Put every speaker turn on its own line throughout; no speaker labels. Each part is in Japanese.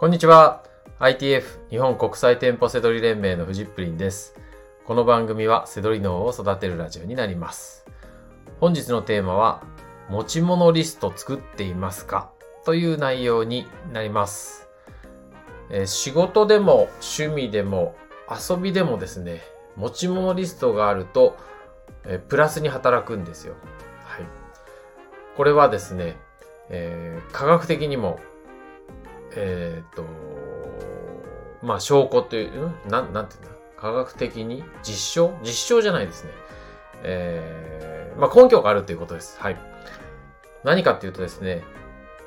こんにちは。ITF 日本国際店舗セドリ連盟のフジップリンです。この番組はセドリ脳を育てるラジオになります。本日のテーマは、持ち物リスト作っていますか？という内容になります。え仕事でも趣味でも遊びでもですね、持ち物リストがあると、えプラスに働くんですよ。はい。これはですね、えー科学的にもえーと、まあ、証拠という、んなん、なんていうんだ？科学的に？実証？実証じゃないですね。えー、まあ、根拠があるということです。はい。何かっていうとですね、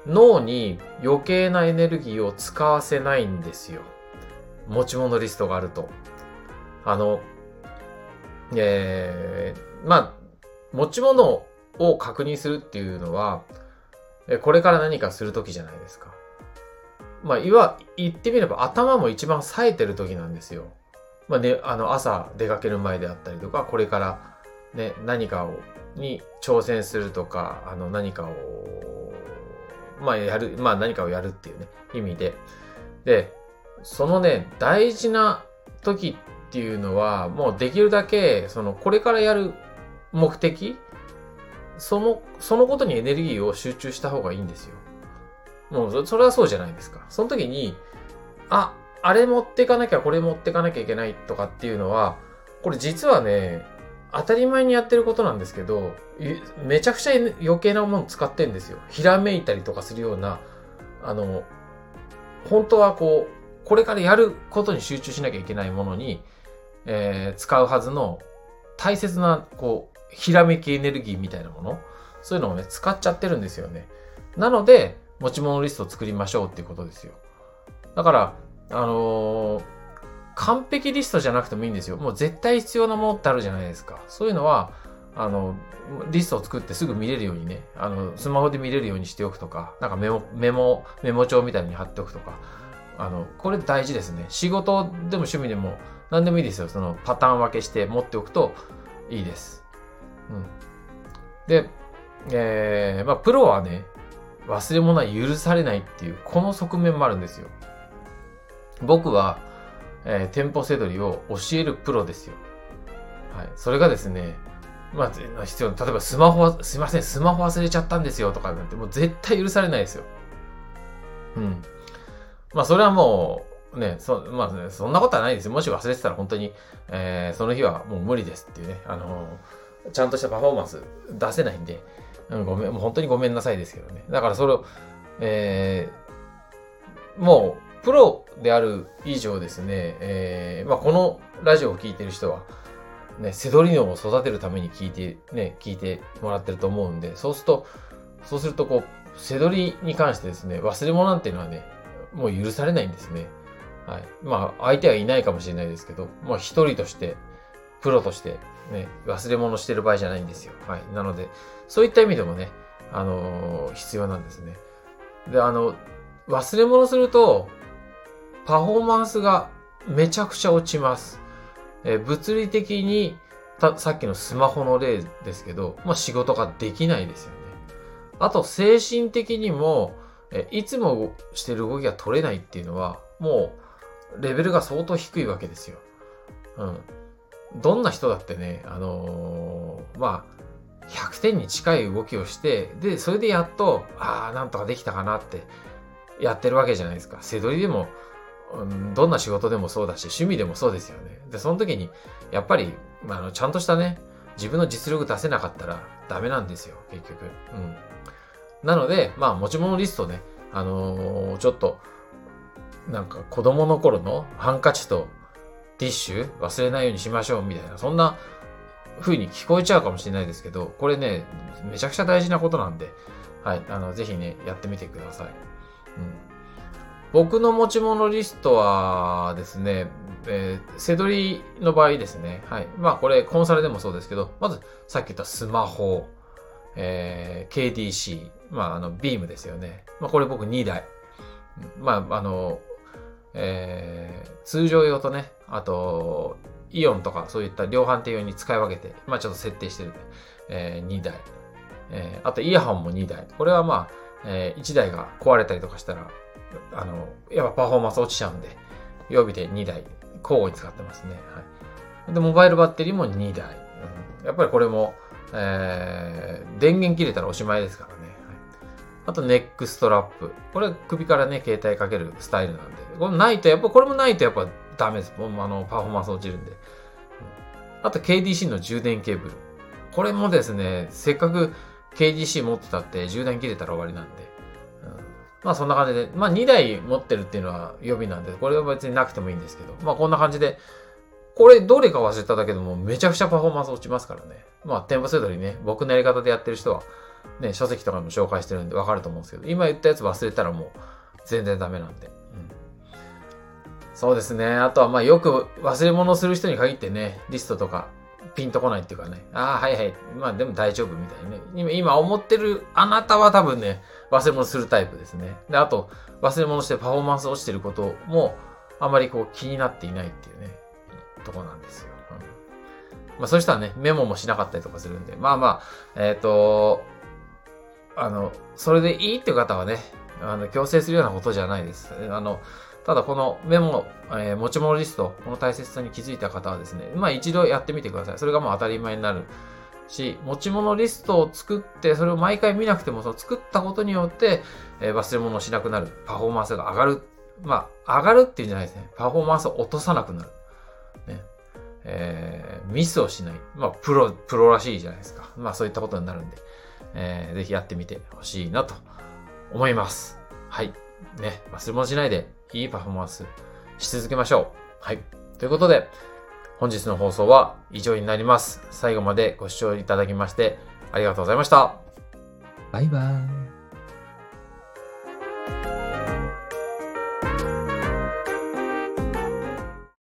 脳に余計なエネルギーを使わせないんですよ。持ち物リストがあると。あの、えー、まあ、持ち物を確認するっていうのは、これから何かするときじゃないですか。まあ、いわ、言ってみれば頭も一番冴えてる時なんですよ。まあね、あの、朝出かける前であったりとか、これからね、何かを、に挑戦するとか、あの、何かを、まあ、やる、まあ、何かをやるっていうね、意味で。で、そのね、大事な時っていうのは、もうできるだけ、その、これからやる目的その、そのことにエネルギーを集中した方がいいんですよ。もうそ、れはそうじゃないですか。その時に、あ、あれ持ってかなきゃ、これ持ってかなきゃいけないとかっていうのは、これ実はね、当たり前にやってることなんですけど、めちゃくちゃ余計なもの使ってんですよ。ひらめいたりとかするような、あの、本当はこう、これからやることに集中しなきゃいけないものに、えー使うはずの大切な、こう、ひらめきエネルギーみたいなもの、そういうのをね、使っちゃってるんですよね。なので、持ち物リストを作りましょうっていうことですよ。だから、あのー完璧リストじゃなくてもいいんですよ。もう絶対必要なものってあるじゃないですか。そういうのは、あの、リストを作ってすぐ見れるようにね、あの、スマホで見れるようにしておくとか、なんかメモ、メモ、メモ帳みたいに貼っておくとか、あの、これ大事ですね。仕事でも趣味でも何でもいいですよ。そのパターン分けして持っておくといいです。うん。で、えー、まあ、プロはね、忘れ物は許されないっていう、この側面もあるんですよ。僕は、えー店舗セドリを教えるプロですよ。はい。それがですね、まあ、必要な、例えばスマホは、すいません、スマホ忘れちゃったんですよとかなんて、もう絶対許されないですよ。うん。まあ、それはもう、ね、そ、まあ、ね、そんなことはないですよ。もし忘れてたら本当に、えーその日はもう無理ですっていうね、あのちゃんとしたパフォーマンス出せないんで、うん、ごめん、もう本当にごめんなさいですけどね。だからそれを、えーもう、プロである以上ですね、えーまあ、このラジオを聞いてる人は、ね、セドリ脳を育てるために聞いて、ね、聞いてもらってると思うんで、そうすると、そうするとこう、セドリに関してですね、忘れ物なんていうのはね、もう許されないんですね。はい。まあ、相手はいないかもしれないですけど、まあ、一人として、プロとして、ね、忘れ物してる場合じゃないんですよ。はい。なので、そういった意味でもね、あのー必要なんですね。で、あの、忘れ物すると、パフォーマンスがめちゃくちゃ落ちます。え物理的に、た、さっきのスマホの例ですけど、まあ、仕事ができないですよね。あと、精神的にも、えいつもしてる動きが取れないっていうのは、もう、レベルが相当低いわけですよ。うん。どんな人だってね、あのーまあ、100点に近い動きをして、で、それでやっと、ああ、なんとかできたかなって、やってるわけじゃないですか。背取りでも、うんどんな仕事でもそうだし、趣味でもそうですよね。で、その時に、やっぱり、まあ、あの、ちゃんとしたね、自分の実力出せなかったらダメなんですよ、結局。うん。なので、まあ、持ち物リストね、あのーちょっと、なんか子供の頃のハンカチとティッシュ？忘れないようにしましょうみたいな、そんな風に聞こえちゃうかもしれないですけど、これね、めちゃくちゃ大事なことなんで、はい、あの、ぜひね、やってみてください。うん。僕の持ち物リストはですね、えー、セドリの場合ですね。はい。まあこれコンサルでもそうですけど、まずさっき言ったスマホ、えー、KDC、まああの、ビームですよね。まあこれ僕2台。まああの、えー、通常用とね、あと、イオンとかそういった量販店用に使い分けて、まあちょっと設定してるんで、えー、2台。えー、あとイヤホンも2台。これはまあ、えー、1台が壊れたりとかしたら、あの、やっぱパフォーマンス落ちちゃうんで、予備で2台交互に使ってますね。はい。で、モバイルバッテリーも2台。うん、やっぱりこれも、えー、電源切れたらおしまいですからね。はい、あと、ネックストラップ。これ首からね、携帯かけるスタイルなんで。これないと、やっぱ、これもないとやっぱダメです。もうあの、パフォーマンス落ちるんで。あと、KDC の充電ケーブル。これもですね、せっかく KDC 持ってたって充電切れたら終わりなんで。うん、まあそんな感じで、まあ2台持ってるっていうのは予備なんで、これは別になくてもいいんですけど、まあこんな感じで、これどれか忘れただけでもめちゃくちゃパフォーマンス落ちますからね。まあ、テンポセドリね、僕のやり方でやってる人は、ね、書籍とかも紹介してるんでわかると思うんですけど、今言ったやつ忘れたらもう全然ダメなんで。そうですね。あとはまあよく忘れ物する人に限ってね、リストとかピンとこないっていうかね、ああ、はいはい、まあでも大丈夫みたいにね。今、今思ってるあなたは多分ね、忘れ物するタイプですね。で、あと、忘れ物してパフォーマンス落ちてることも、あまりこう気になっていないっていうね。とこなんですよ。うん、まあ、そういう人はね、メモもしなかったりとかするんで、まあまあ、えっ、ー、と、あの、それでいいっていう方はね、あの、強制するようなことじゃないです。あの、ただこのメモ、えー、持ち物リスト、この大切さに気づいた方はですね、まあ一度やってみてください。それがもう当たり前になるし、持ち物リストを作って、それを毎回見なくても、その作ったことによって、えー、忘れ物をしなくなる。パフォーマンスが上がる。まあ、上がるっていうんじゃないですね。パフォーマンスを落とさなくなる。ね、えー、ミスをしない。まあ、プロ、プロらしいじゃないですか。まあ、そういったことになるんで、えー、ぜひやってみてほしいなと思います。はい。ね、忘れ物しないで、いいパフォーマンスし続けましょう。はい。ということで、本日の放送は以上になります。最後までご視聴いただきまして、ありがとうございました。
バイバーイ。